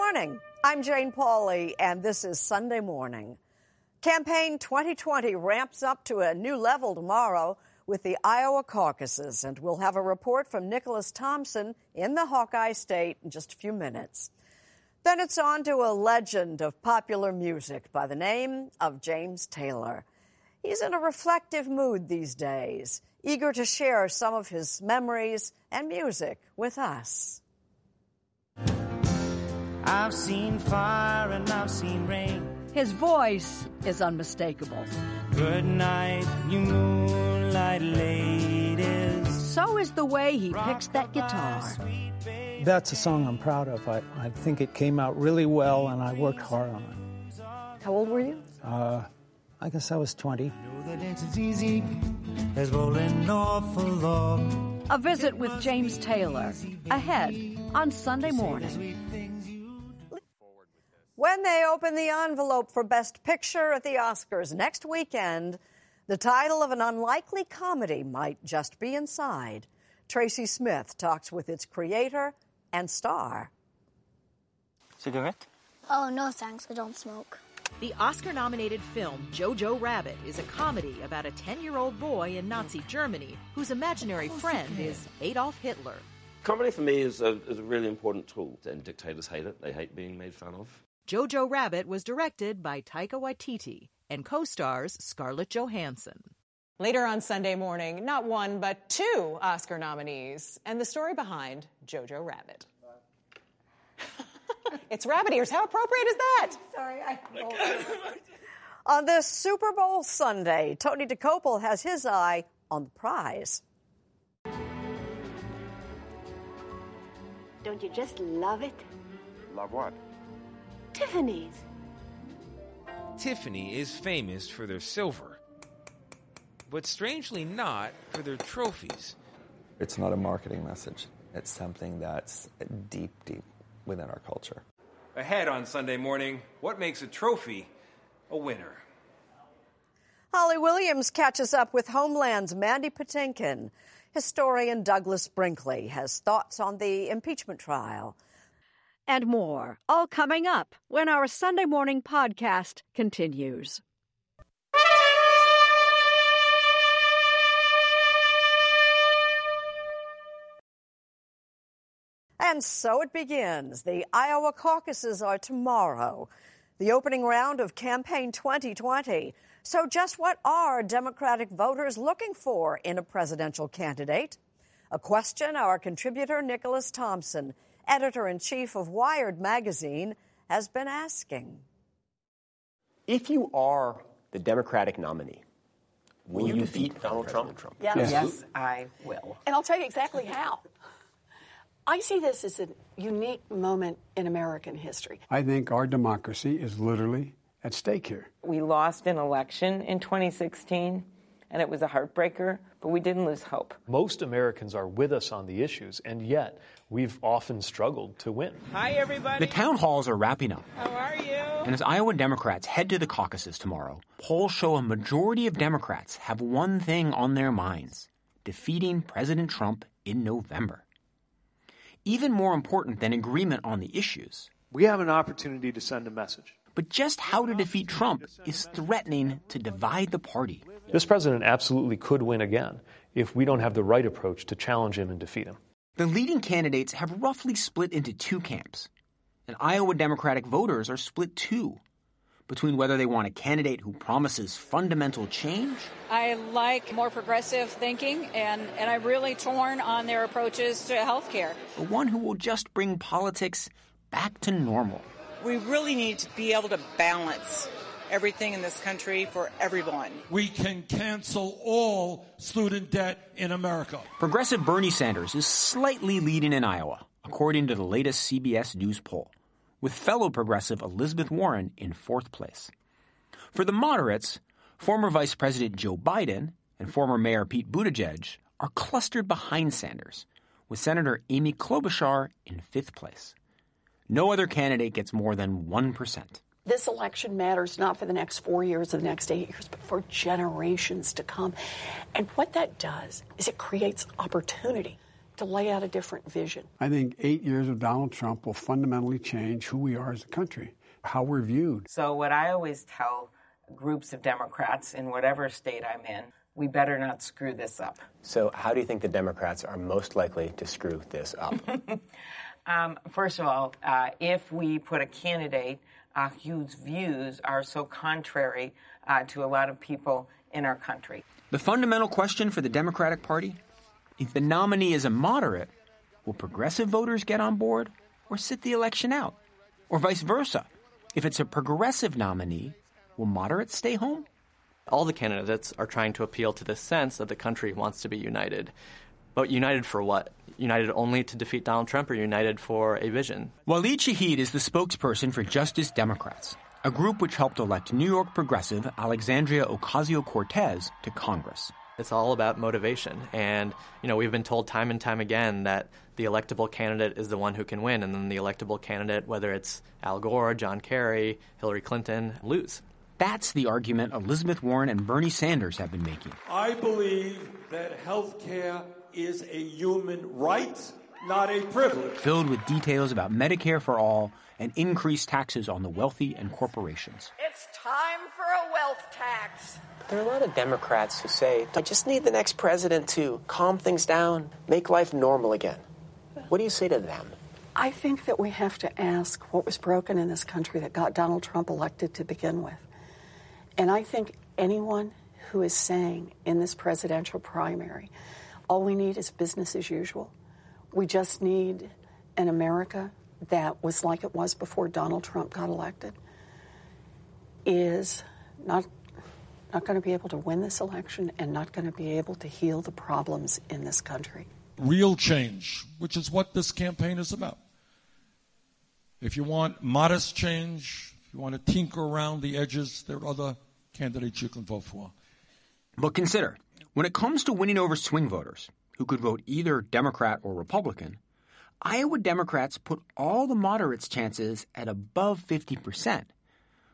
morning. I'm Jane Pauley, and this is Sunday Morning. Campaign 2020 ramps up to a new level tomorrow with the Iowa caucuses, and we'll have a report from Nicholas Thompson in the Hawkeye State in just a few minutes. Then it's on to a legend of popular music by the name of James Taylor. He's in a reflective mood these days, eager to share some of his memories and music with us. I've seen fire and I've seen rain. His voice is unmistakable. Good night, you moonlight ladies. So is the way he picks that guitar. That's a song I'm proud of. I, I think it came out really well and I worked hard on it. How old were you? Uh, I guess I was 20. Know that it's easy as rolling off a. A visit with James Taylor ahead on Sunday morning. When they open the envelope for Best Picture at the Oscars next weekend, the title of an unlikely comedy might just be inside. Tracy Smith talks with its creator and star. Cigarette? Oh, no thanks, I don't smoke. The Oscar nominated film Jojo Rabbit is a comedy about a 10 year old boy in Nazi Germany whose imaginary friend is Adolf Hitler. Comedy for me is a, is a really important tool, and dictators hate it. They hate being made fun of. Jojo Rabbit was directed by Taika Waititi and co stars Scarlett Johansson. Later on Sunday morning, not one, but two Oscar nominees, and the story behind Jojo Rabbit. it's rabbit ears. How appropriate is that? Sorry, I. on this Super Bowl Sunday, Tony Dokoupil has his eye on the prize. Don't you just love it? Love what? Tiffany's. Tiffany is famous for their silver, but strangely not for their trophies. It's not a marketing message. It's something that's deep, deep within our culture. Ahead on Sunday morning, what makes a trophy a winner? Holly Williams catches up with Homeland's Mandy Patinkin. Historian Douglas Brinkley has thoughts on the impeachment trial. And more, all coming up when our Sunday morning podcast continues. And so it begins. The Iowa caucuses are tomorrow, the opening round of Campaign 2020. So, just what are Democratic voters looking for in a presidential candidate? A question our contributor Nicholas Thompson, editor in chief of Wired magazine, has been asking. If you are the Democratic nominee, will, you defeat Donald Trump? Trump? Yes. yes, I will. And I'll tell you exactly how. I see this as a unique moment in American history. I think our democracy is literally at stake here. We lost an election in 2016, and it was a heartbreaker, but we didn't lose hope. Most Americans are with us on the issues, and yet we've often struggled to win. Hi, everybody. The town halls are wrapping up. How are you? And as Iowa Democrats head to the caucuses tomorrow, polls show a majority of Democrats have one thing on their minds defeating President Trump in November. Even more important than agreement on the issues, we have an opportunity to send a message. But just how to defeat Trump is threatening to divide the party. This president absolutely could win again if we don't have the right approach to challenge him and defeat him. The leading candidates have roughly split into two camps. And Iowa Democratic voters are split too between whether they want a candidate who promises fundamental change. I like more progressive thinking, and, and I'm really torn on their approaches to health care. Or one who will just bring politics back to normal. We really need to be able to balance everything in this country for everyone. We can cancel all student debt in America. Progressive Bernie Sanders is slightly leading in Iowa, according to the latest CBS News poll with fellow progressive Elizabeth Warren in fourth place. For the moderates, former Vice President Joe Biden and former Mayor Pete Buttigieg are clustered behind Sanders, with Senator Amy Klobuchar in fifth place. No other candidate gets more than 1%. This election matters not for the next four years or the next eight years, but for generations to come. And what that does is it creates opportunity to lay out a different vision. I think eight years of Donald Trump will fundamentally change who we are as a country, how we're viewed. So, what I always tell groups of Democrats in whatever state I'm in, we better not screw this up. So, how do you think the Democrats are most likely to screw this up? um, first of all, uh, if we put a candidate uh, whose views are so contrary uh, to a lot of people in our country. The fundamental question for the Democratic Party if the nominee is a moderate, will progressive voters get on board or sit the election out? Or vice versa? If it's a progressive nominee, will moderates stay home? All the candidates are trying to appeal to the sense that the country wants to be united. But united for what? United only to defeat Donald Trump or united for a vision? Waleed Shahid is the spokesperson for Justice Democrats, a group which helped elect New York progressive Alexandria Ocasio Cortez to Congress. It's all about motivation. And, you know, we've been told time and time again that the electable candidate is the one who can win. And then the electable candidate, whether it's Al Gore, John Kerry, Hillary Clinton, lose. That's the argument Elizabeth Warren and Bernie Sanders have been making. I believe that health care is a human right, not a privilege. Filled with details about Medicare for all and increased taxes on the wealthy and corporations. It's time for a wealth tax. There are a lot of Democrats who say, I just need the next president to calm things down, make life normal again. What do you say to them? I think that we have to ask what was broken in this country that got Donald Trump elected to begin with. And I think anyone who is saying in this presidential primary, all we need is business as usual, we just need an America that was like it was before Donald Trump got elected, is not not going to be able to win this election and not going to be able to heal the problems in this country. Real change, which is what this campaign is about. If you want modest change, if you want to tinker around the edges, there are other candidates you can vote for. But consider, when it comes to winning over swing voters, who could vote either Democrat or Republican, Iowa Democrats put all the moderates' chances at above 50%,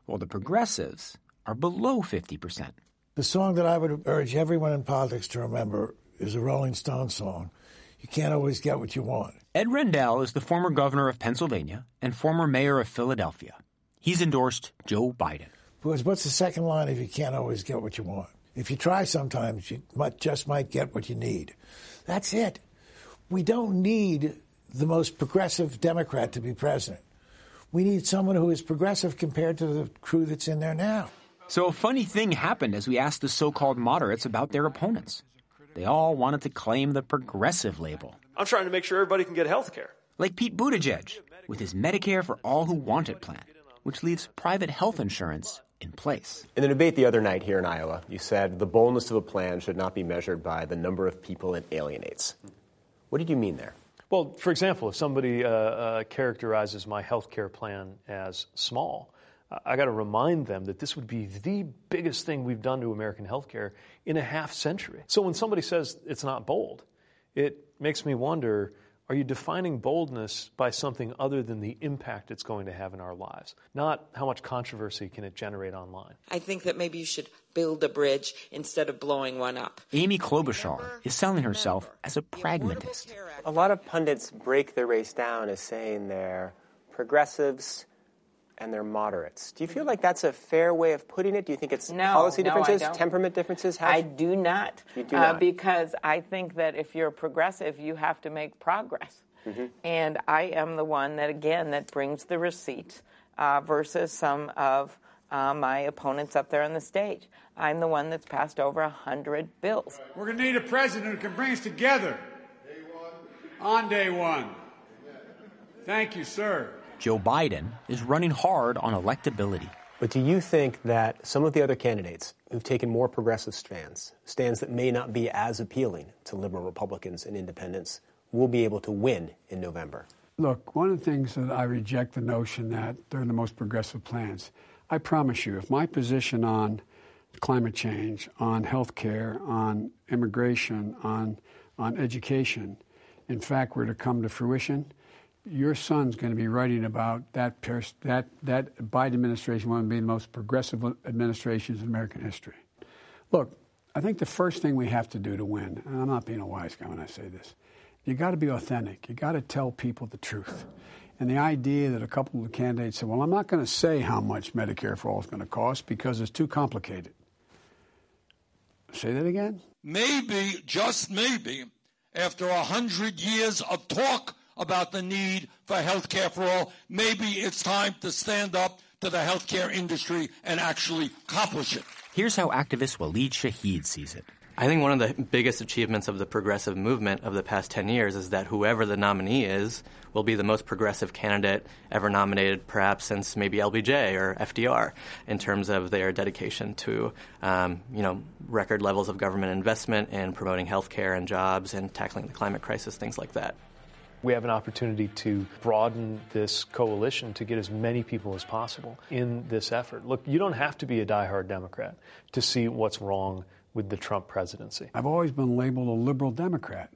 while the progressives are below 50%. The song that I would urge everyone in politics to remember is a Rolling Stone song. You can't always get what you want. Ed Rendell is the former governor of Pennsylvania and former mayor of Philadelphia. He's endorsed Joe Biden. Because what's the second line if you can't always get what you want? If you try sometimes, you might, just might get what you need. That's it. We don't need the most progressive Democrat to be president. We need someone who is progressive compared to the crew that's in there now. So a funny thing happened as we asked the so-called moderates about their opponents. They all wanted to claim the progressive label. I'm trying to make sure everybody can get health care. Like Pete Buttigieg, with his Medicare for All Who Want It plan, which leaves private health insurance in place. In the debate the other night here in Iowa, you said the boldness of a plan should not be measured by the number of people it alienates. What did you mean there? Well, for example, if somebody uh, uh, characterizes my health care plan as small, I got to remind them that this would be the biggest thing we've done to American healthcare in a half century. So when somebody says it's not bold, it makes me wonder are you defining boldness by something other than the impact it's going to have in our lives? Not how much controversy can it generate online? I think that maybe you should build a bridge instead of blowing one up. Amy Klobuchar is selling herself as a pragmatist. A lot of pundits break the race down as saying they're progressives and they're moderates. Do you feel like that's a fair way of putting it? Do you think it's no, policy no, differences, temperament differences? How I do not. You do not. Uh, because I think that if you're progressive, you have to make progress. Mm-hmm. And I am the one that, again, that brings the receipt uh, versus some of uh, my opponents up there on the stage. I'm the one that's passed over a hundred bills. We're going to need a president who can bring us together day on day one. Thank you, sir. Joe Biden is running hard on electability. But do you think that some of the other candidates who've taken more progressive stands, stands that may not be as appealing to liberal Republicans and independents, will be able to win in November? Look, one of the things that I reject the notion that they're the most progressive plans. I promise you, if my position on climate change, on health care, on immigration, on, on education, in fact, were to come to fruition, your son's going to be writing about that that that Biden administration one of the most progressive administrations in American history. Look, I think the first thing we have to do to win, and I'm not being a wise guy when I say this, You got to be authentic. You got to tell people the truth. And the idea that a couple of candidates said, well, I'm not going to say how much Medicare for All is going to cost because it's too complicated. Say that again? Maybe, just maybe, after a hundred years of talk about the need for health care for all, maybe it's time to stand up to the healthcare industry and actually accomplish it. Here's how activist Waleed Shahid sees it. I think one of the biggest achievements of the progressive movement of the past 10 years is that whoever the nominee is will be the most progressive candidate ever nominated, perhaps since maybe LBJ or FDR, in terms of their dedication to, um, you know, record levels of government investment and promoting health care and jobs and tackling the climate crisis, things like that. We have an opportunity to broaden this coalition to get as many people as possible in this effort. Look, you don't have to be a diehard Democrat to see what's wrong with the Trump presidency. I've always been labeled a liberal Democrat.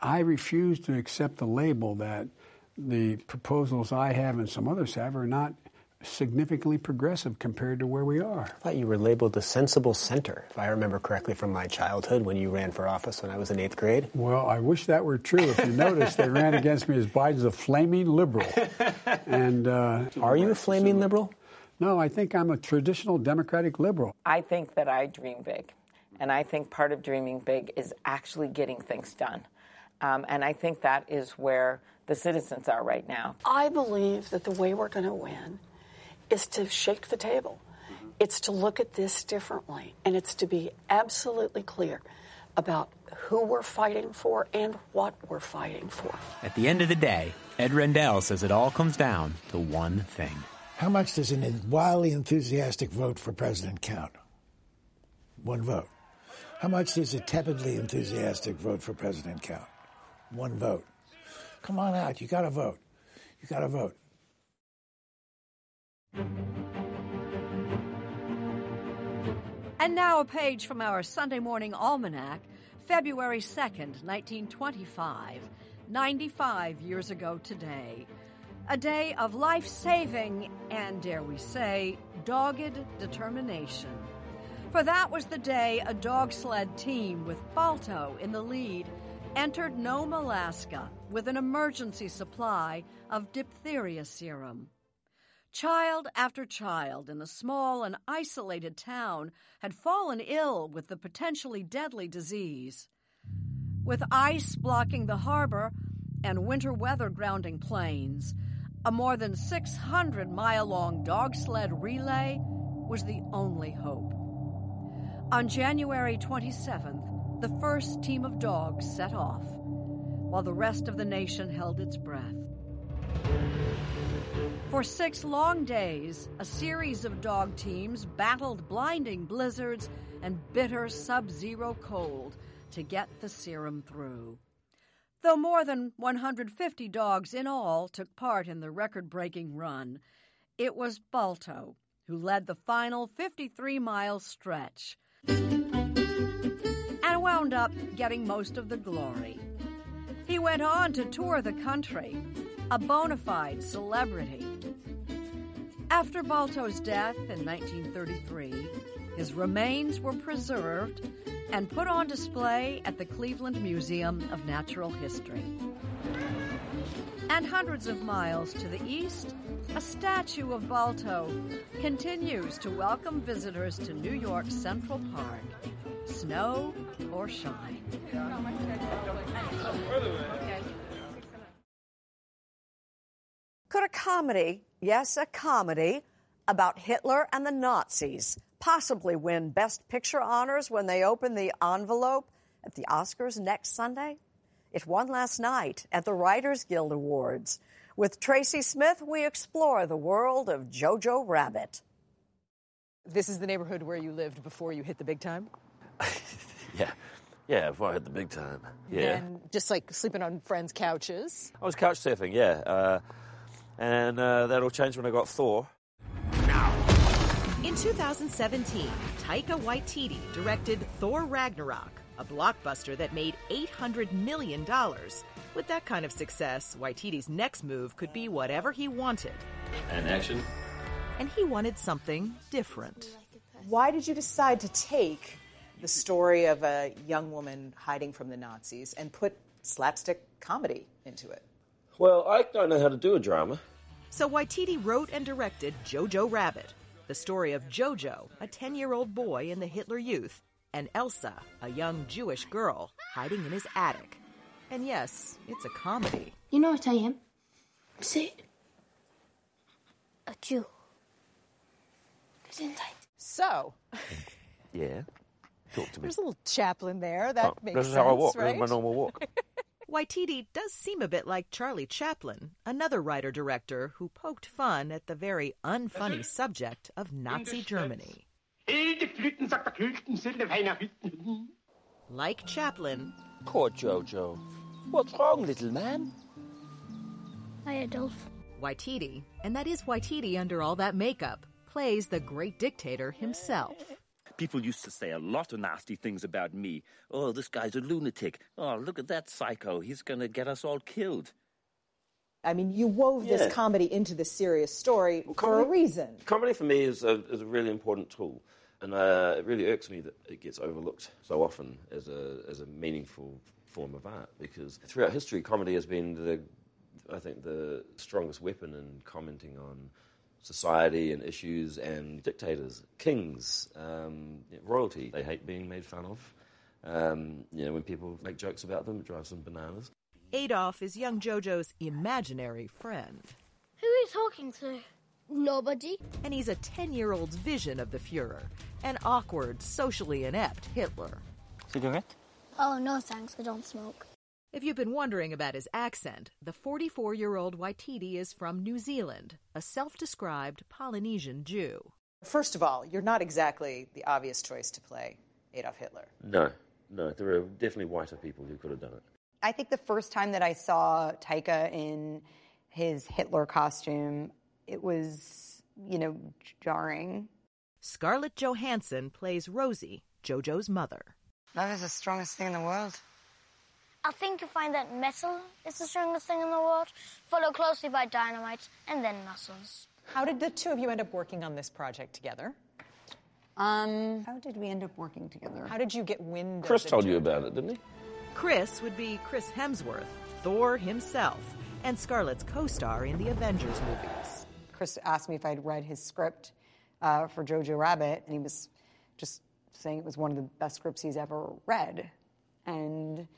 I refuse to accept the label that the proposals I have and some others have are not significantly progressive compared to where we are. I thought you were labeled a sensible center, if I remember correctly from my childhood when you ran for office when I was in eighth grade. Well, I wish that were true. If you notice, they ran against me as Biden's a flaming liberal. And uh, are you a flaming liberal? No, I think I'm a traditional Democratic liberal. I think that I dream big. And I think part of dreaming big is actually getting things done. Um, and I think that is where the citizens are right now. I believe that the way we're going to win is to shake the table. Mm-hmm. It's to look at this differently, and it's to be absolutely clear about who we're fighting for and what we're fighting for. At the end of the day, Ed Rendell says it all comes down to one thing. How much does a wildly enthusiastic vote for president count? One vote. How much does a tepidly enthusiastic vote for president count? One vote. Come on out. You got to vote. You got to vote. And now a page from our Sunday morning almanac, February 2nd, 1925, 95 years ago today. A day of life saving and, dare we say, dogged determination. For that was the day a dog sled team with Balto in the lead entered Nome, Alaska with an emergency supply of diphtheria serum. Child after child in the small and isolated town had fallen ill with the potentially deadly disease. With ice blocking the harbor and winter weather grounding planes, a more than 600 mile long dog sled relay was the only hope. On January 27th, the first team of dogs set off, while the rest of the nation held its breath. For six long days, a series of dog teams battled blinding blizzards and bitter sub zero cold to get the serum through. Though more than 150 dogs in all took part in the record breaking run, it was Balto who led the final 53 mile stretch and wound up getting most of the glory. He went on to tour the country, a bona fide celebrity. After Balto's death in 1933, his remains were preserved and put on display at the Cleveland Museum of Natural History. And hundreds of miles to the east, a statue of Balto continues to welcome visitors to New York's Central Park, snow or shine. Comedy, yes, a comedy, about Hitler and the Nazis possibly win Best Picture honors when they open the envelope at the Oscars next Sunday? It won last night at the Writers Guild Awards. With Tracy Smith, we explore the world of Jojo Rabbit. This is the neighborhood where you lived before you hit the big time? Yeah. Yeah, before I hit the big time. Yeah. And just like sleeping on friends' couches. I was couch surfing, yeah. Uh, and uh, that all changed when I got Thor. In 2017, Taika Waititi directed Thor Ragnarok, a blockbuster that made $800 million. With that kind of success, Waititi's next move could be whatever he wanted. And action. And he wanted something different. Why did you decide to take the story of a young woman hiding from the Nazis and put slapstick comedy into it. Well, I don't know how to do a drama. So Waititi wrote and directed Jojo Rabbit, the story of Jojo, a 10 year old boy in the Hitler Youth, and Elsa, a young Jewish girl, hiding in his attic. And yes, it's a comedy. You know what I am? Say it. A Jew. Gesundheit. So, Yeah. Talk to me. there's a little Chaplin there. That Oh, makes this is sense, how I walk. right? This is my normal walk. Waititi does seem a bit like Charlie Chaplin, another writer director who poked fun at the very unfunny subject of Nazi Germany. Like Chaplin, Poor Jojo. What's wrong, little man? Hi, Adolf. Waititi, and that is Waititi under all that makeup, plays the great dictator himself. People used to say a lot of nasty things about me. Oh, this guy's a lunatic. Oh, look at that psycho. He's going to get us all killed. I mean, you wove Yeah. this comedy into this serious story for a reason. Comedy for me is a, is a really important tool, and uh, it really irks me that it gets overlooked so often as a, as a meaningful form of art. Because throughout history, comedy has been the, I think, the strongest weapon in commenting on society and issues and dictators, kings, um, royalty. They hate being made fun of. Um, you know, when people make jokes about them, it drives them bananas. Adolf is young Jojo's imaginary friend. Who are you talking to? Nobody. And he's a 10 year old's vision of the Fuhrer, an awkward, socially inept Hitler. Cigarette? Oh, no thanks. I don't smoke. If you've been wondering about his accent, the 44 year old Waititi is from New Zealand, a self described Polynesian Jew. First of all, you're not exactly the obvious choice to play Adolf Hitler. No, no, there are definitely whiter people who could have done it. I think the first time that I saw Taika in his Hitler costume, it was, you know, jarring. Scarlett Johansson plays Rosie, Jojo's mother. Love is the strongest thing in the world. I think you find that metal is the strongest thing in the world, followed closely by dynamite and then muscles. How did the two of you end up working on this project together? Um, how did we end up working together? How did you get wind Chris of told you about it, didn't he? Chris would be Chris Hemsworth, Thor himself, and Scarlett's co star in the Avengers movies. Chris asked me if I'd read his script uh, for Jojo Rabbit, and he was just saying it was one of the best scripts he's ever read. And,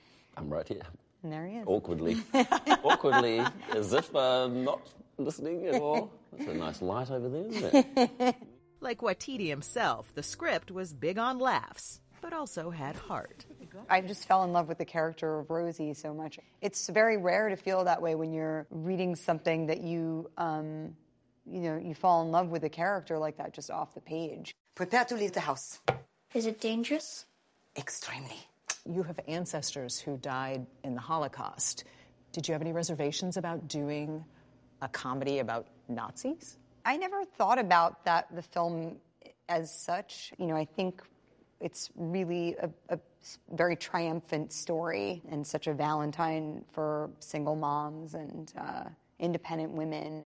I'm right here. and there he is. Awkwardly. Awkwardly, as if I'm not listening at all. That's a nice light over there, isn't it? Like Waititi himself, the script was big on laughs, but also had heart. I just fell in love with the character of Rosie so much. It's very rare to feel that way when you're reading something that you, um, you know, you fall in love with a character like that just off the page. Prepare to leave the house. Is it dangerous? Extremely. You have ancestors who died in the Holocaust. Did you have any reservations about doing a comedy about Nazis? I never thought about that the film as such. You know, I think it's really a, a very triumphant story and such a Valentine for single moms and uh, independent women.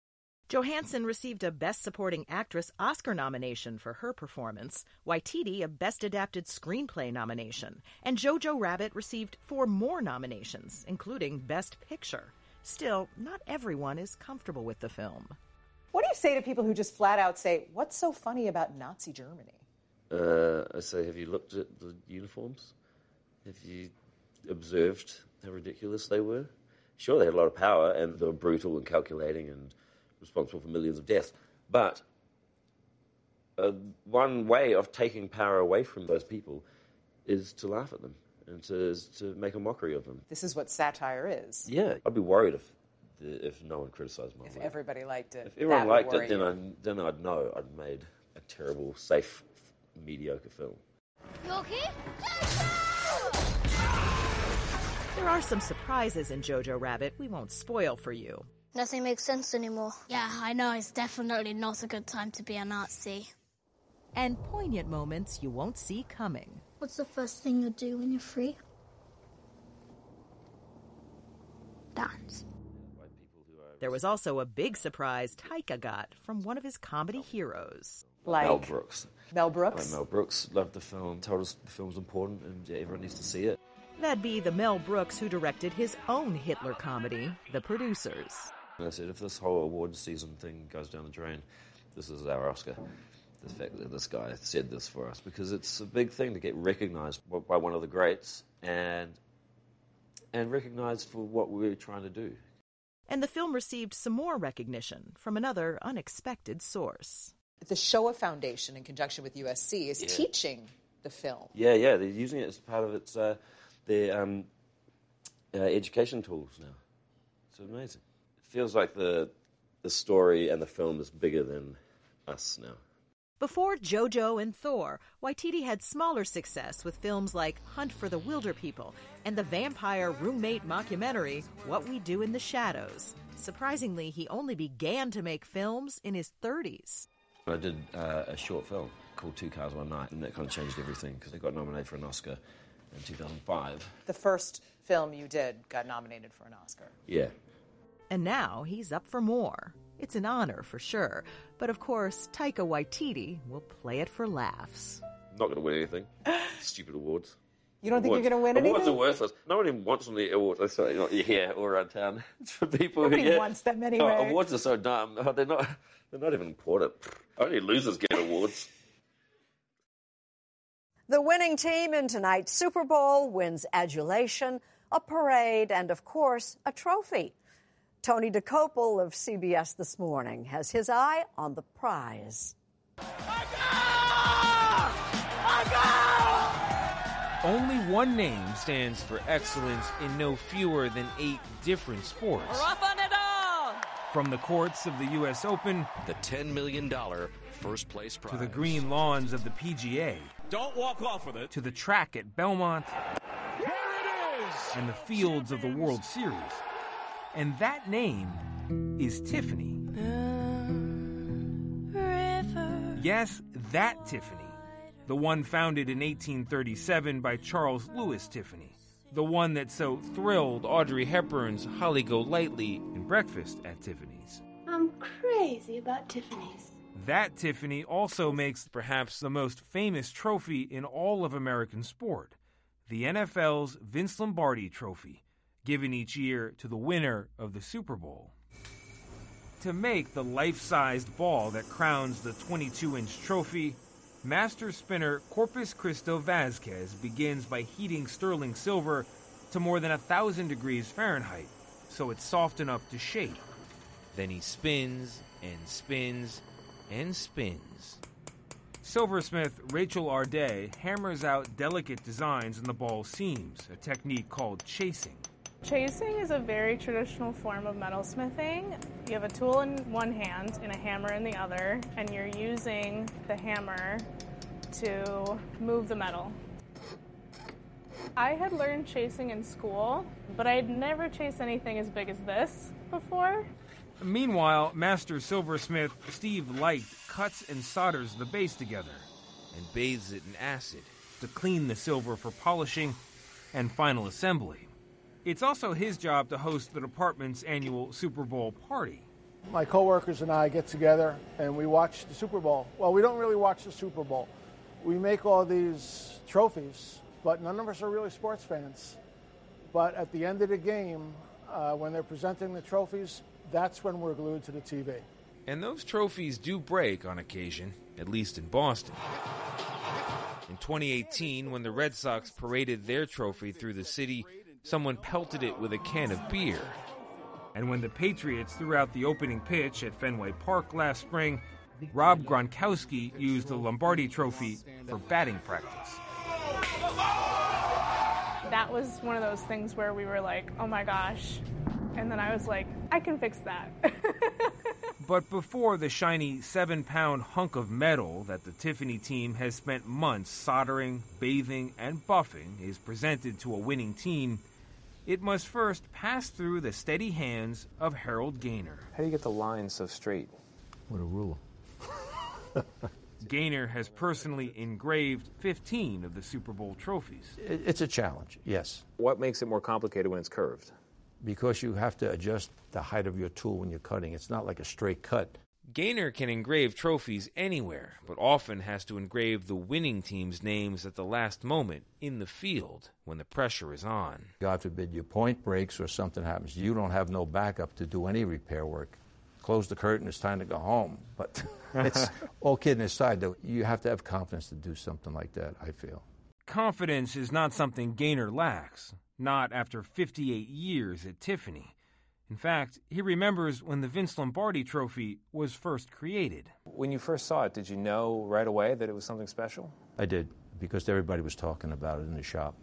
Johansson received a Best Supporting Actress Oscar nomination for her performance, Waititi a Best Adapted Screenplay nomination, and Jojo Rabbit received four more nominations, including Best Picture. Still, not everyone is comfortable with the film. What do you say to people who just flat out say, What's so funny about Nazi Germany? Uh, I say, have you looked at the uniforms? Have you observed how ridiculous they were? Sure, they had a lot of power and they were brutal and calculating and responsible for millions of deaths. But uh, one way of taking power away from those people is to laugh at them and to, to make a mockery of them. This is what satire is. Yeah, I'd be worried if if no one criticised my If work. everybody liked it. If everyone that would liked worry it, then you. I then I'd know I'd made a terrible, safe, mediocre film. You okay? There are some surprises in Jojo Rabbit we won't spoil for you. Nothing makes sense anymore. Yeah, I know. It's definitely not a good time to be a Nazi. And poignant moments you won't see coming. What's the first thing you'll do when you're free? Dance. There was also a big surprise Taika got from one of his comedy heroes. Like Mel Brooks. Mel Brooks? like Mel Brooks loved the film. Told us the film's important, and everyone needs to see it. That'd be the Mel Brooks who directed his own Hitler comedy, The Producers. And I said, if this whole awards season thing goes down the drain, this is our Oscar. The fact that this guy said this for us, because it's a big thing to get recognised by one of the greats and and recognised for what we're trying to do. And the film received some more recognition from another unexpected source. The Shoah Foundation, in conjunction with USC, is Yeah. teaching the film. Yeah, yeah, they're using it as part of its uh, their um, uh, education tools now. It's amazing. It feels like the the story and the film is bigger than us now. Before JoJo and Thor, Waititi had smaller success with films like Hunt for the Wilderpeople and the vampire roommate mockumentary What We Do in the Shadows. Surprisingly, he only began to make films in his 30s. I did uh, a short film called Two Cars One Night, and that kind of changed everything because I got nominated for an Oscar in 2005. The first film you did got nominated for an Oscar. Yeah. And now he's up for more. It's an honor for sure. But of course, Taika Waititi will play it for laughs. Not going to win anything. Stupid awards. You don't think you're gonna win Awards anything? are worthless. No one even wants any awards. I say, not here or around town. It's for people Nobody who get, wants them Oh, anyway. awards are so dumb. Oh, they're not. They're not even important. Only losers get awards. The winning team in tonight's Super Bowl wins adulation, a parade, and of course, a trophy. Tony Dokoupil of CBS This Morning has his eye on the prize. Only one name stands for excellence in no fewer than eight different sports. From the courts of the U.S. Open The $10 million first place prize. to the green lawns of the PGA Don't walk off with it. to the track at Belmont and the fields of the World Series. And that name is Tiffany. Yes, that Tiffany. The one founded in 1837 by Charles Lewis Tiffany. The one that so thrilled Audrey Hepburn's Holly Golightly in Breakfast at Tiffany's. I'm crazy about Tiffany's. That Tiffany also makes perhaps the most famous trophy in all of American sport the NFL's Vince Lombardi Trophy, given each year to the winner of the Super Bowl. To make the life sized ball that crowns the 22 inch trophy, master spinner Corpus Christo Vasquez begins by heating sterling silver to more than a thousand degrees Fahrenheit so it's soft enough to shape. Then he spins and spins and spins. Silversmith Rachel Arday hammers out delicate designs in the ball seams, a technique called chasing. Chasing is a very traditional form of metalsmithing. You have a tool in one hand and a hammer in the other, and you're using the hammer to move the metal. I had learned chasing in school, but I had never chased anything as big as this before. Meanwhile, master silversmith Steve Light cuts and solders the base together and bathes it in acid to clean the silver for polishing and final assembly. It's also his job to host the department's annual Super Bowl party. My coworkers and I get together and we watch the Super Bowl. Well, we don't really watch the Super Bowl. We make all these trophies, but none of us are really sports fans. But at the end of the game, uh, when they're presenting the trophies, that's when we're glued to the TV. And those trophies do break on occasion, at least in Boston. In 2018, when the Red Sox paraded their trophy through the city, someone pelted it with a can of beer. And when the Patriots threw out the opening pitch at Fenway Park last spring, Rob Gronkowski used the Lombardi trophy for batting practice. That was one of those things where we were like, oh my gosh. And then I was like, I can fix that. But before the shiny seven pound hunk of metal that the Tiffany team has spent months soldering, bathing, and buffing is presented to a winning team, it must first pass through the steady hands of Harold Gaynor. How do you get the lines so straight? What a ruler. Gaynor has personally engraved 15 of the Super Bowl trophies. It's a challenge, yes, What makes it more complicated when it's curved? because you have to adjust the height of your tool when you're cutting. It's not like a straight cut. Gaynor can engrave trophies anywhere, but often has to engrave the winning team's names at the last moment in the field when the pressure is on. God forbid your point breaks or something happens. You don't have no backup to do any repair work. Close the curtain, it's time to go home. But it's all kidding aside, though, you have to have confidence to do something like that, I feel. Confidence is not something Gaynor lacks, not after 58 years at Tiffany. In fact, he remembers when the Vince Lombardi Trophy was first created. When you first saw it, did you know right away that it was something special? I did, because everybody was talking about it in the shop.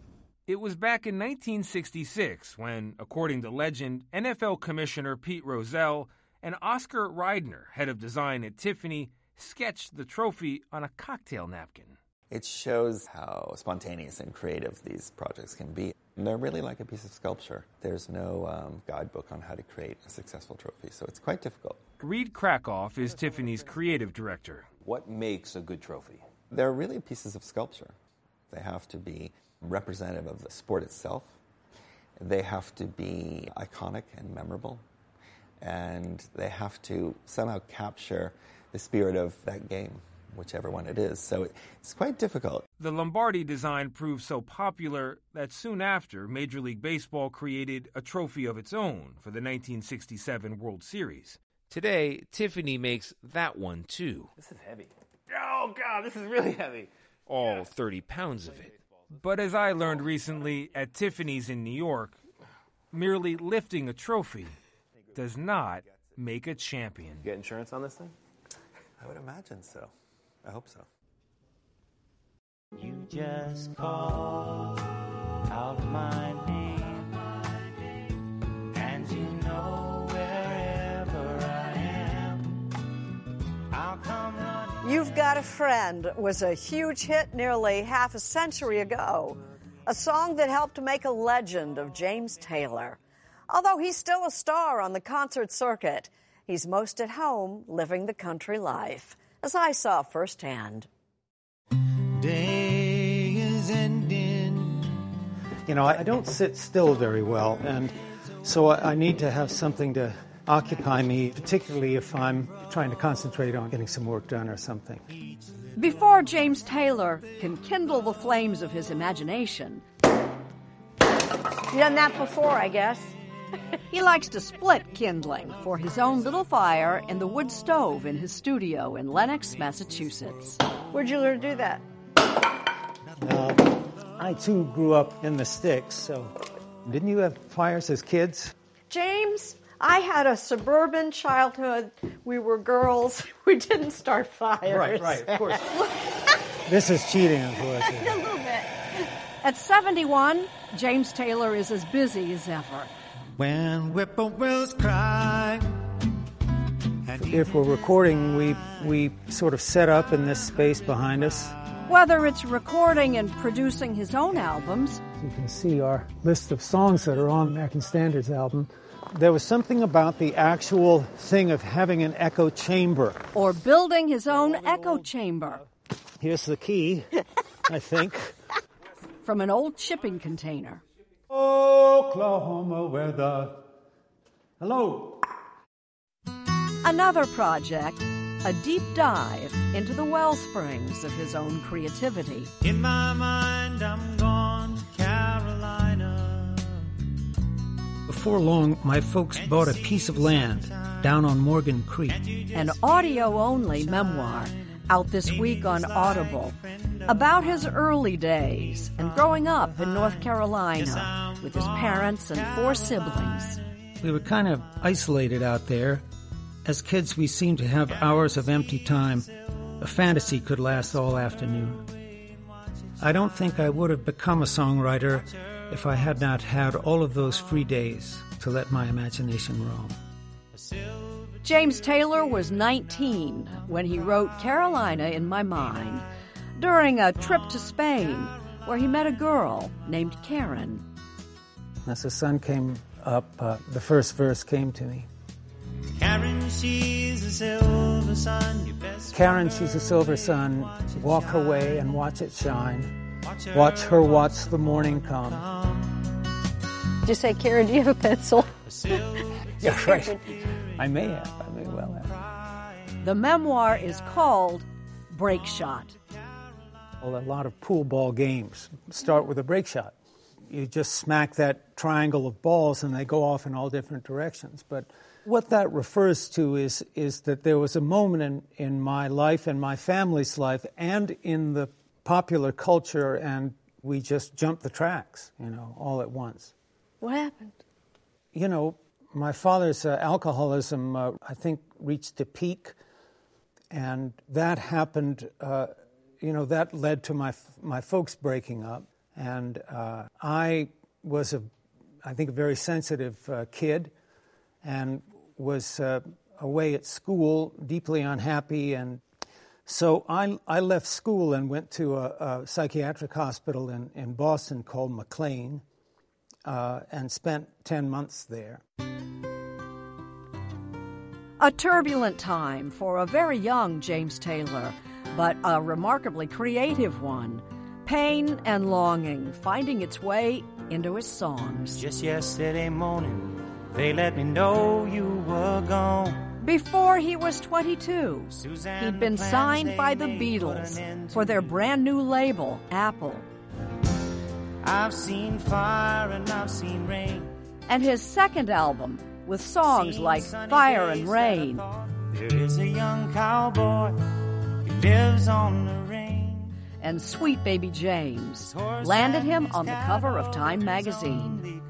It was back in 1966 when, according to legend, NFL Commissioner Pete Rozelle and Oscar Riedener, head of design at Tiffany, sketched the trophy on a cocktail napkin. It shows how spontaneous and creative these projects can be. They're really like a piece of sculpture. There's no um, guidebook on how to create a successful trophy, so it's quite difficult. Reed Krakoff is Tiffany's creative director. What makes a good trophy? They're really pieces of sculpture. They have to be representative of the sport itself. They have to be iconic and memorable. And they have to somehow capture the spirit of that game whichever one it is. So it's quite difficult. The Lombardi design proved so popular that soon after, Major League Baseball created a trophy of its own for the 1967 World Series. Today, Tiffany makes that one too. This is heavy. Oh, God, this is really heavy. All 30 pounds of it. But as I learned recently at Tiffany's in New York, merely lifting a trophy does not make a champion. You get insurance on this thing? I would imagine so. I hope so. You just call out my name, and you know wherever I am, I'll come running. You've Got a Friend was a huge hit nearly half a century ago, a song that helped make a legend of James Taylor. Although he's still a star on the concert circuit, he's most at home living the country life as I saw firsthand. Day is ending. You know, I don't sit still very well, and so I need to have something to occupy me, particularly if I'm trying to concentrate on getting some work done or something. Before James Taylor can kindle the flames of his imagination, you done that before, I guess. He likes to split kindling for his own little fire in the wood stove in his studio in Lenox, Massachusetts. Where'd you learn to do that? Uh, I too grew up in the sticks, so didn't you have fires as kids? James, I had a suburban childhood. We were girls. We didn't start fires. Right, right, of course. this is cheating, of course. a little bit. At 71, James Taylor is as busy as ever. When whippoorwills cry. If we're recording, we we sort of set up in this space behind us. Whether it's recording and producing his own albums, you can see our list of songs that are on American Standards album. There was something about the actual thing of having an echo chamber. Or building his own echo chamber. Here's the key, I think. From an old shipping container. Oklahoma weather. Hello. Another project, a deep dive into the well springs of his own creativity. In my mind, I'm gone to Carolina. Before long, my folks bought a piece of land down on Morgan Creek. An audio only memoir out this week on Audible about his early days and growing up in North Carolina with his parents and four siblings. We were kind of isolated out there. As kids, we seemed to have hours of empty time. A fantasy could last all afternoon. I don't think I would have become a songwriter if I had not had all of those free days to let my imagination roam. James Taylor was 19 when he wrote Carolina in My Mind during a trip to Spain where he met a girl named Karen. As the sun came up, uh, the first verse came to me. Karen, she's a silver sun. You best Karen, she's a silver sun. Walk her way and watch it shine. Watch her watch the morning come. Did you say, Karen, do you have a pencil? yeah, right. I may have. I may well have. The memoir is called Break Shot. Well, a lot of pool ball games start with a break shot. You just smack that triangle of balls and they go off in all different directions. But what that refers to is, is that there was a moment in, in my life and my family's life and in the popular culture, and we just jumped the tracks, you know, all at once. What happened? You know, my father's uh, alcoholism, uh, I think, reached a peak, and that happened. Uh, you know, that led to my my folks breaking up, and uh, I was a, I think, a very sensitive uh, kid, and was uh, away at school, deeply unhappy, and so I I left school and went to a, a psychiatric hospital in in Boston called McLean, and spent ten months there. A turbulent time for a very young James Taylor, but a remarkably creative one. Pain and longing finding its way into his songs. Just yesterday morning, they let me know you were gone. Before he was 22, he'd been signed by the Beatles for their brand new label, Apple. I've seen fire and I've seen rain. And his second album, with songs like Fire and Rain. There is a young cowboy who lives on the range. And Sweet Baby James landed him on the cover of Time magazine.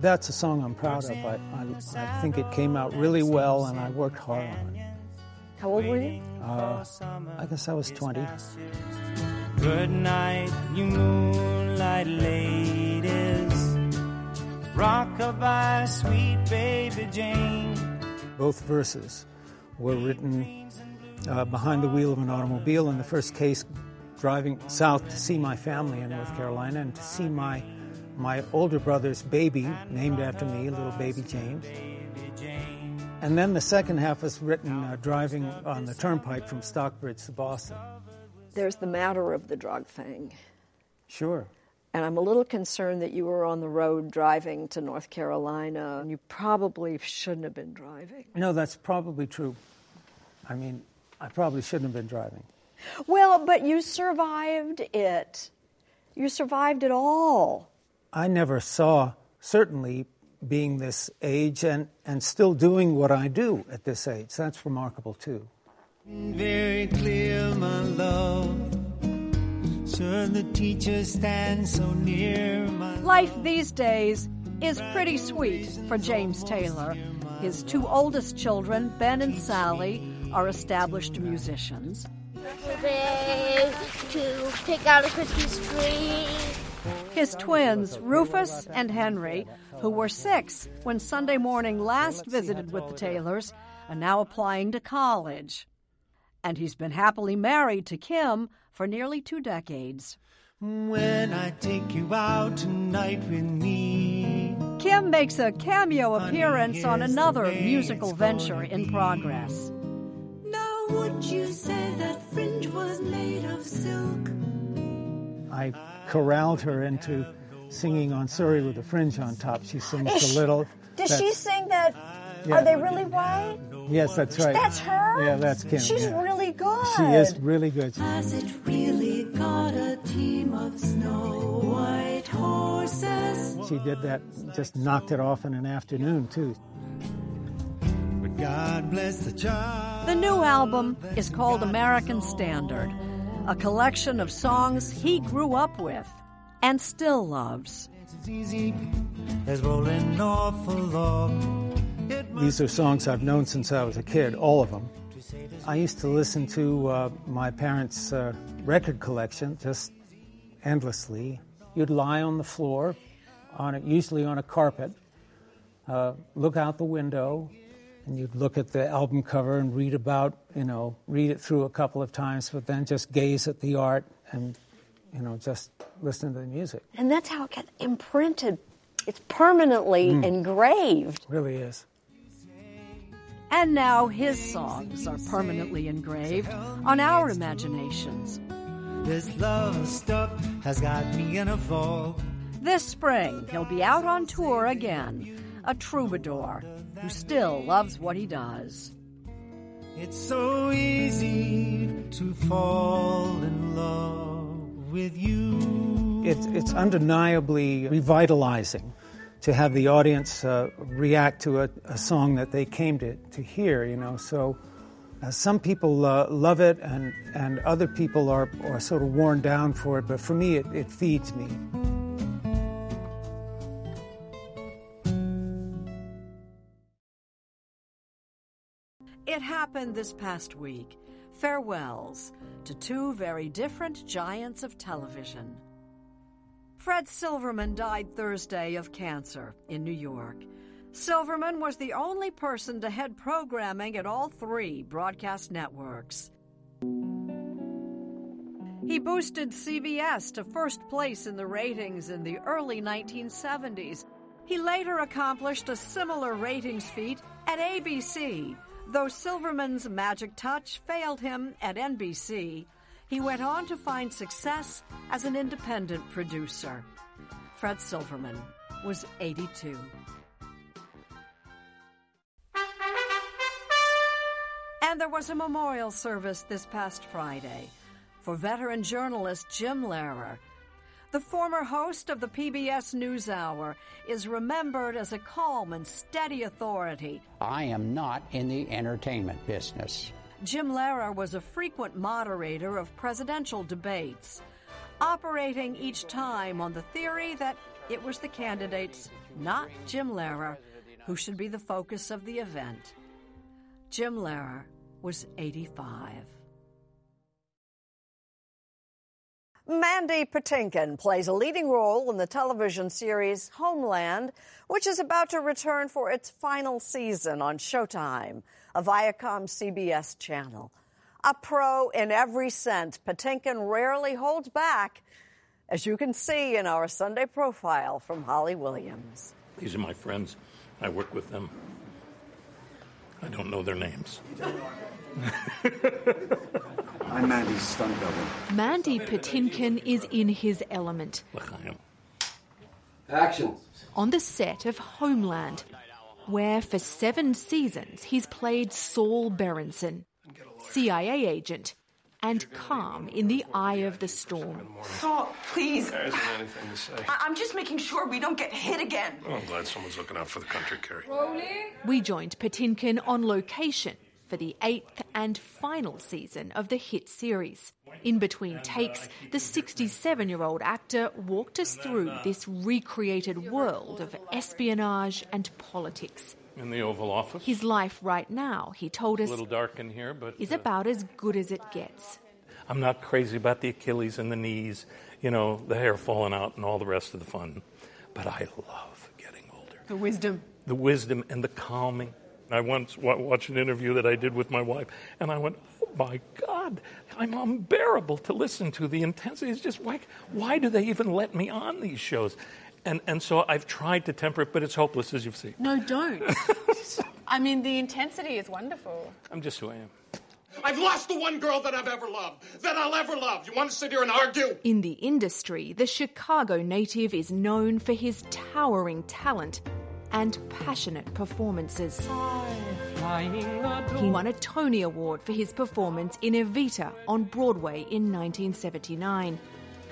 That's a song I'm proud of. I, I, I, think it came out really well and I worked hard on it. How old were you? Uh, I guess I was 20. Good night, you moonlight ladies. Rockabye, sweet baby Jane. Both verses were written uh, behind the wheel of an automobile. In the first case, driving south to see my family in North Carolina and to see my my older brother's baby, named after me, little baby James. And then the second half was written uh, driving on the turnpike from Stockbridge to Boston. There's the matter of the drug thing. Sure. And I'm a little concerned that you were on the road driving to North Carolina and you probably shouldn't have been driving. No, that's probably true. I mean, I probably shouldn't have been driving. Well, but you survived it. You survived it all. I never saw, certainly being this age and, and still doing what I do at this age. That's remarkable, too. Very clear, my love. Sir, the teacher stands so near. My Life these days is pretty sweet for James Taylor. His two oldest children, Ben and Sally, are established musicians. To pick out a Christmas tree. His twins, Rufus and Henry, who were six when Sunday morning last visited with the Taylors, are now applying to college. And he's been happily married to Kim for nearly two decades. When I take you out tonight with me. Kim makes a cameo appearance on another musical venture in progress. Now, would you say that fringe was made of silk? I corralled her into singing on Surrey with a fringe on top. She sings Is a little. Does that- she sing that? Yeah. Are they really white? Yes, that's right. That's her? Yeah, that's Kim. She's yeah. really good. She is really good. Has it really got a team of snow white horses? She did that, just knocked it off in an afternoon, too. But God bless the child. The new album is called American Standard, a collection of songs he grew up with and still loves. It's easy as rolling off a log. It These are songs I've known since I was a kid, all of them. I used to listen to uh, my parents' uh, record collection just endlessly. You'd lie on the floor, on it, usually on a carpet, uh, look out the window, and you'd look at the album cover and read about, you know, read it through a couple of times, but then just gaze at the art and, you know, just listen to the music. And that's how it gets imprinted. It's permanently Mm. engraved. really is. And now his songs are permanently engraved on our imaginations. This love stuff has got me in a fog. This spring, he'll be out on tour again. a troubadour who still loves what he does. It's so easy to fall in love with you. It's, it's undeniably revitalizing to have the audience uh, react to a, a, song that they came to, to hear, you know. So uh, some people uh, love it and, and other people are, are sort of worn down for it, but for me, it, it feeds me. It happened this past week. Farewells to two very different giants of television. Fred Silverman died Thursday of cancer in New York. Silverman was the only person to head programming at all three broadcast networks. He boosted CBS to first place in the ratings in the early 1970s. He later accomplished a similar ratings feat at ABC, though Silverman's magic touch failed him at NBC. He went on to find success as an independent producer. Fred Silverman was 82. And there was a memorial service this past Friday for veteran journalist Jim Lehrer. The former host of the PBS NewsHour is remembered as a calm and steady authority. I am not in the entertainment business. Jim Lehrer was a frequent moderator of presidential debates, operating each time on the theory that it was the candidates, not Jim Lehrer, who should be the focus of the event. Jim Lehrer was 85. Mandy Patinkin plays a leading role in the television series Homeland, which is about to return for its final season on Showtime, a Viacom CBS channel. A pro in every sense, Patinkin rarely holds back, as you can see in our Sunday profile from Holly Williams. These are my friends. I work with them. I don't know their names. I'm Mandy's stunt double. Mandy Patinkin is in his element. Action. On the set of Homeland, where for seven seasons he's played Saul Berenson, CIA agent, and calm in the eye of the storm. Saul, please. There isn't anything to say. I- I'm just making sure we don't get hit again. Oh, I'm glad someone's looking out for the country, Carrie. We joined Patinkin on location for the eighth and final season of the hit series. In between takes, the 67 year old actor walked us through this recreated world of espionage and politics. In the Oval Office. His life right now, he told us, a us, little dark in here, but is uh, about as good as it gets. I'm not crazy about the Achilles and the knees, you know, the hair falling out and all the rest of the fun. But I love getting older. The wisdom. The wisdom and the calming. I once wa- watched an interview that I did with my wife, and I went, "Oh my God, I'm unbearable to listen to. The intensity is just like, why do they even let me on these shows?" And and so I've tried to temper it, but it's hopeless, as you've seen. No, don't. I mean, the intensity is wonderful. I'm just who I am. I've lost the one girl that I've ever loved, that I'll ever love. You want to sit here and argue? In the industry, the Chicago native is known for his towering talent and passionate performances. He won a Tony Award for his performance in Evita on Broadway in 1979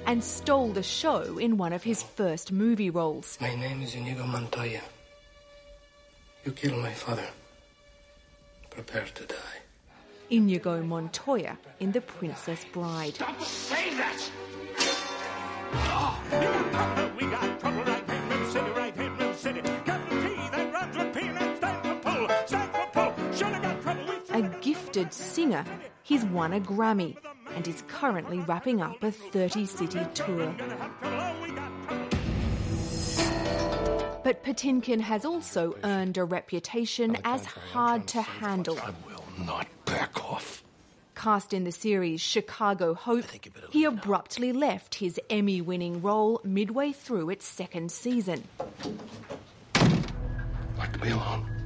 and stole the show in one of his first movie roles. My name is Inigo Montoya. You killed my father. Prepare to die. Inigo Montoya in The Princess Bride. Say that! We got trouble right here in River City, right here in River City. Gifted singer, he's won a Grammy and is currently wrapping up a 30 city tour. But Patinkin has also earned a reputation as hard to handle. Not back off. Cast in the series Chicago Hope, he abruptly left his Emmy winning role midway through its second season. Let me alone.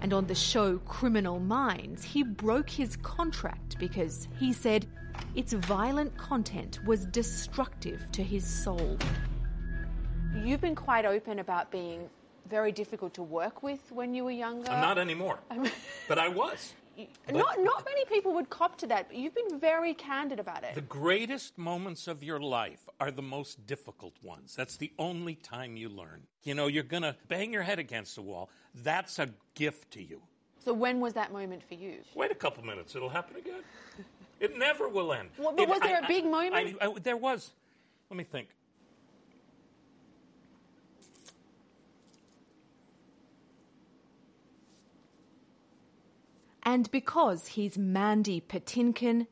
And on the show Criminal Minds, he broke his contract because he said its violent content was destructive to his soul. You've been quite open about being very difficult to work with when you were younger? I'm not anymore, but I was. Not, not many people would cop to that, but you've been very candid about it. The greatest moments of your life are the most difficult ones. That's the only time you learn. You know, you're going to bang your head against the wall. That's a gift to you. So when was that moment for you? Wait a couple minutes, it'll happen again. It never will end. Well, but It- was there a a big moment? there was. Let me think. And because he's Mandy Patinkin,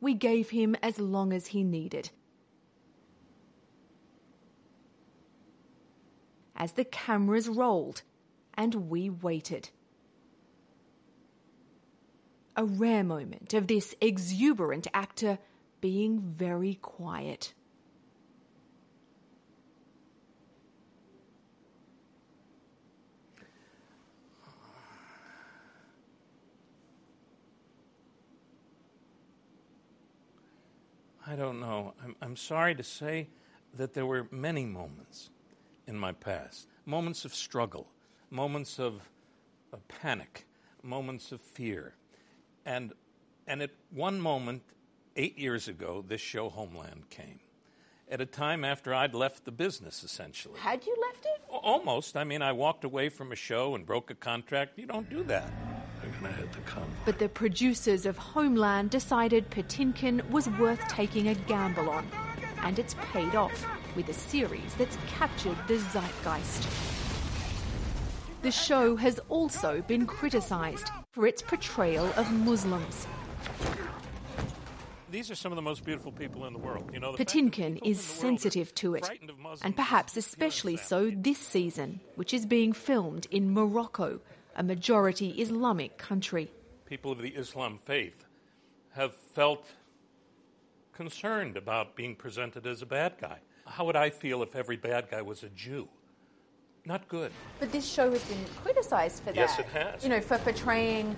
we gave him as long as he needed. As the cameras rolled and we waited. A rare moment of this exuberant actor being very quiet. I don't know. I'm, I'm sorry to say that there were many moments in my past moments of struggle, moments of, of panic, moments of fear. And, and at one moment, eight years ago, this show Homeland came. At a time after I'd left the business, essentially. Had you left it? Almost. I mean, I walked away from a show and broke a contract. You don't do that. I'm going to hit the con. But the producers of Homeland decided Patinkin was worth taking a gamble on. And it's paid off with a series that's captured the zeitgeist. The show has also been criticised for its portrayal of Muslims. These are some of the most beautiful people in the world. You know, the Patinkin is sensitive to it, and perhaps especially so this season, which is being filmed in Morocco, a majority Islamic country. people of the Islam faith have felt concerned about being presented as a bad guy. How would I feel if every bad guy was a Jew? Not good. But this show has been criticised for that. Yes, it has. You know, for portraying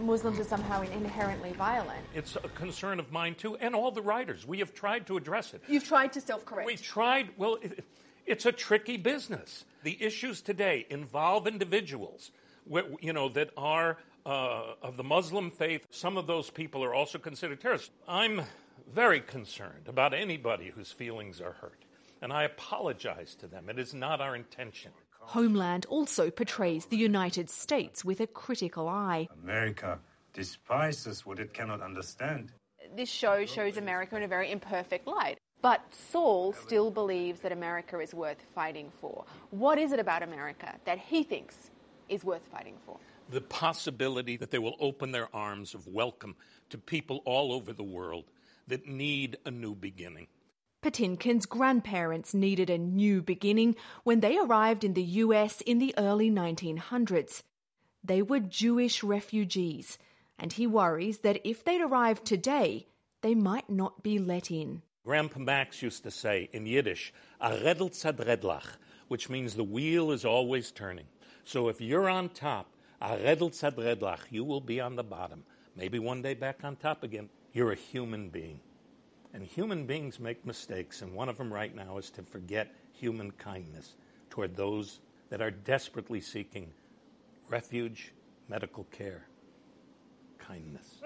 Muslims as somehow inherently violent. It's a concern of mine too, and all the writers. We have tried to address it. You've tried to self-correct. We've tried. Well, it, it's a tricky business. The issues today involve individuals, where, you know, that are uh, of the Muslim faith. Some of those people are also considered terrorists. I'm very concerned about anybody whose feelings are hurt, and I apologize to them. It is not our intention. Homeland also portrays the United States with a critical eye. America despises what it cannot understand. This show shows America in a very imperfect light. But Saul still believes that America is worth fighting for. What is it about America that he thinks is worth fighting for? The possibility that they will open their arms of welcome to people all over the world that need a new beginning. Patinkin's grandparents needed a new beginning when they arrived in the US in the early 1900s. They were Jewish refugees, and he worries that if they'd arrived today, they might not be let in. Grandpa Max used to say in Yiddish, a redel tzadredlach, which means the wheel is always turning. So if you're on top, a redel tzadredlach, you will be on the bottom. Maybe one day back on top again. You're a human being. And human beings make mistakes, and one of them right now is to forget human kindness toward those that are desperately seeking refuge, medical care, kindness.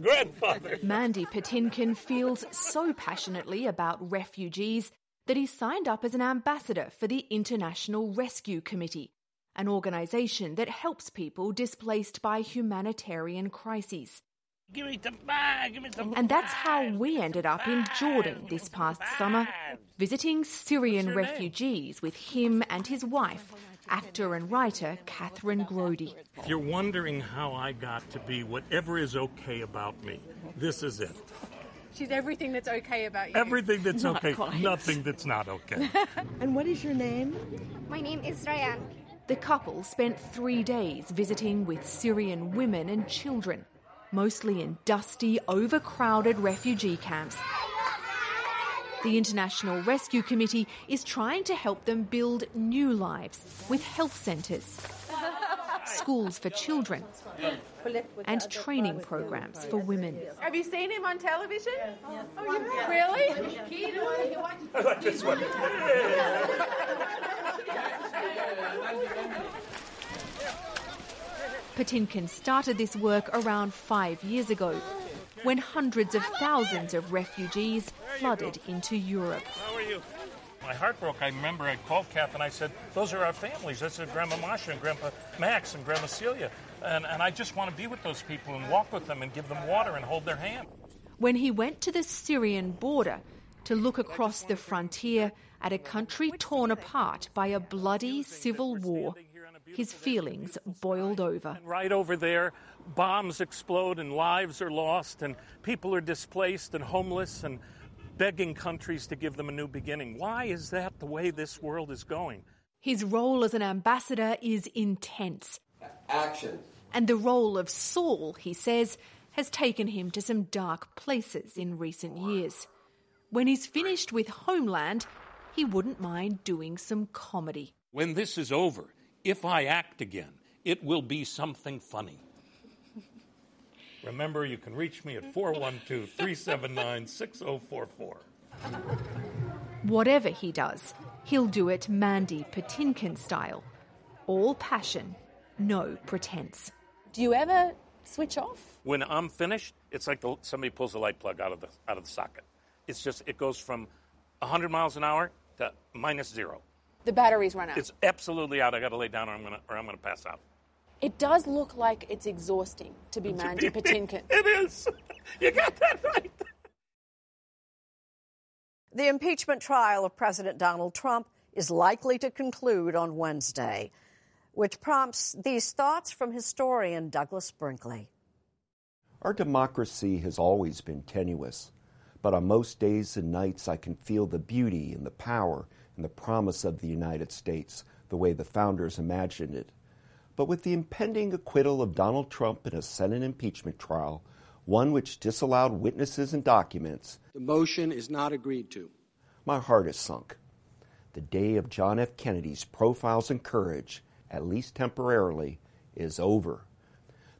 Grandfather. Mandy Patinkin feels so passionately about refugees that he signed up as an ambassador for the International Rescue Committee, an organisation that helps people displaced by humanitarian crises. Give me the bag, give me the And that's how we ended up in Jordan this past summer, visiting Syrian refugees with him and his wife, actor and writer Kathryn Grody. If you're wondering how I got to be whatever is okay about me, this is it. She's everything that's okay about you. Everything that's Not okay, quite. nothing that's not okay. and what is your name? My name is Ryan. The couple spent three days visiting with Syrian women and children, mostly in dusty, overcrowded refugee camps. The International Rescue Committee is trying to help them build new lives with health centres, schools for children, and training programs for women. Have you seen him on television? Oh, you have? Really? I like this one. Patinkin started this work around five years ago when hundreds of thousands of refugees flooded into Europe. How are you? My heart broke. I remember I called Kath and I said, Those are our families. That's Grandma Masha and Grandpa Max and Grandma Celia. And, and I just want to be with those people and walk with them and give them water and hold their hand. When he went to the Syrian border to look across the frontier at a country torn apart by a bloody civil war, his feelings boiled over. And right over there, bombs explode and lives are lost and people are displaced and homeless and begging countries to give them a new beginning. Why is that the way this world is going? His role as an ambassador is intense. Action. And the role of Saul, he says, has taken him to some dark places in recent years. When he's finished with Homeland, he wouldn't mind doing some comedy. When this is over, if I act again, it will be something funny. Remember, you can reach me at 412 379 6044. Whatever he does, he'll do it Mandy Patinkin style. All passion, no pretense. Do you ever switch off? When I'm finished, it's like the, somebody pulls the light plug out of the out of the socket. It's just it goes from 100 miles an hour to minus zero. The batteries run out. It's absolutely out. I got to lay down, or I'm gonna or I'm gonna pass out. It does look like it's exhausting to be Mandy Patinkin. It is. You got that right. The impeachment trial of President Donald Trump is likely to conclude on Wednesday, which prompts these thoughts from historian Douglas Brinkley. Our democracy has always been tenuous, but on most days and nights I can feel the beauty and the power and the promise of the United States the way the founders imagined it. But with the impending acquittal of Donald Trump in a Senate impeachment trial, one which disallowed witnesses and documents, The motion is not agreed to. my heart is sunk. The day of John F. Kennedy's Profiles in Courage, at least temporarily, is over.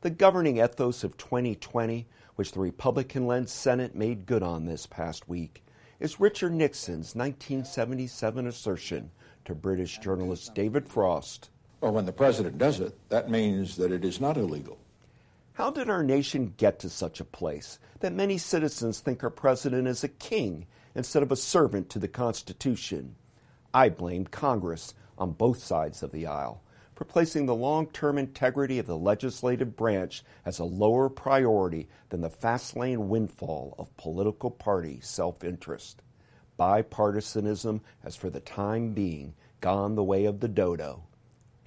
The governing ethos of 2020, which the Republican led Senate made good on this past week, is Richard Nixon's 1977 assertion to British journalist David Frost. Well, when the president does it, that means that it is not illegal. How did our nation get to such a place that many citizens think our president is a king instead of a servant to the Constitution? I blame Congress on both sides of the aisle for placing the long term integrity of the legislative branch as a lower priority than the fast lane windfall of political party self interest. Bipartisanism has for the time being gone the way of the dodo,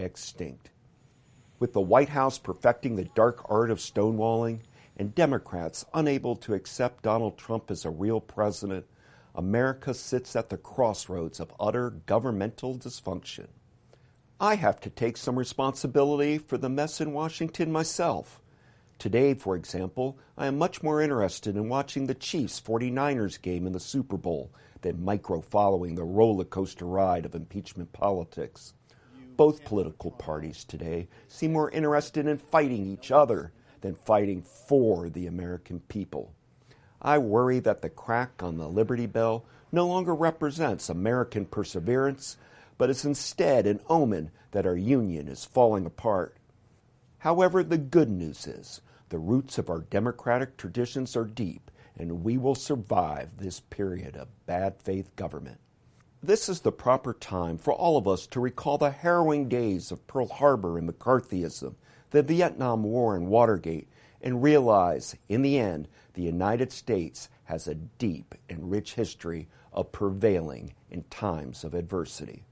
extinct. With the White House perfecting the dark art of stonewalling and Democrats unable to accept Donald Trump as a real president, America sits at the crossroads of utter governmental dysfunction. I have to take some responsibility for the mess in Washington myself. Today, for example, I am much more interested in watching the Chiefs 49ers game in the Super Bowl than micro following the roller coaster ride of impeachment politics. Both political parties today seem more interested in fighting each other than fighting for the American people. I worry that the crack on the Liberty Bell no longer represents American perseverance, but is instead an omen that our union is falling apart. However, the good news is the roots of our democratic traditions are deep, and we will survive this period of bad faith government. This is the proper time for all of us to recall the harrowing days of Pearl Harbor and McCarthyism, the Vietnam War and Watergate, and realize, in the end, the United States has a deep and rich history of prevailing in times of adversity.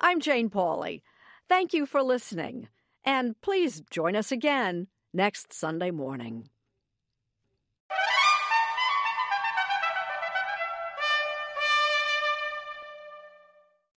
I'm Jane Pauley. Thank you for listening, and please join us again next Sunday morning.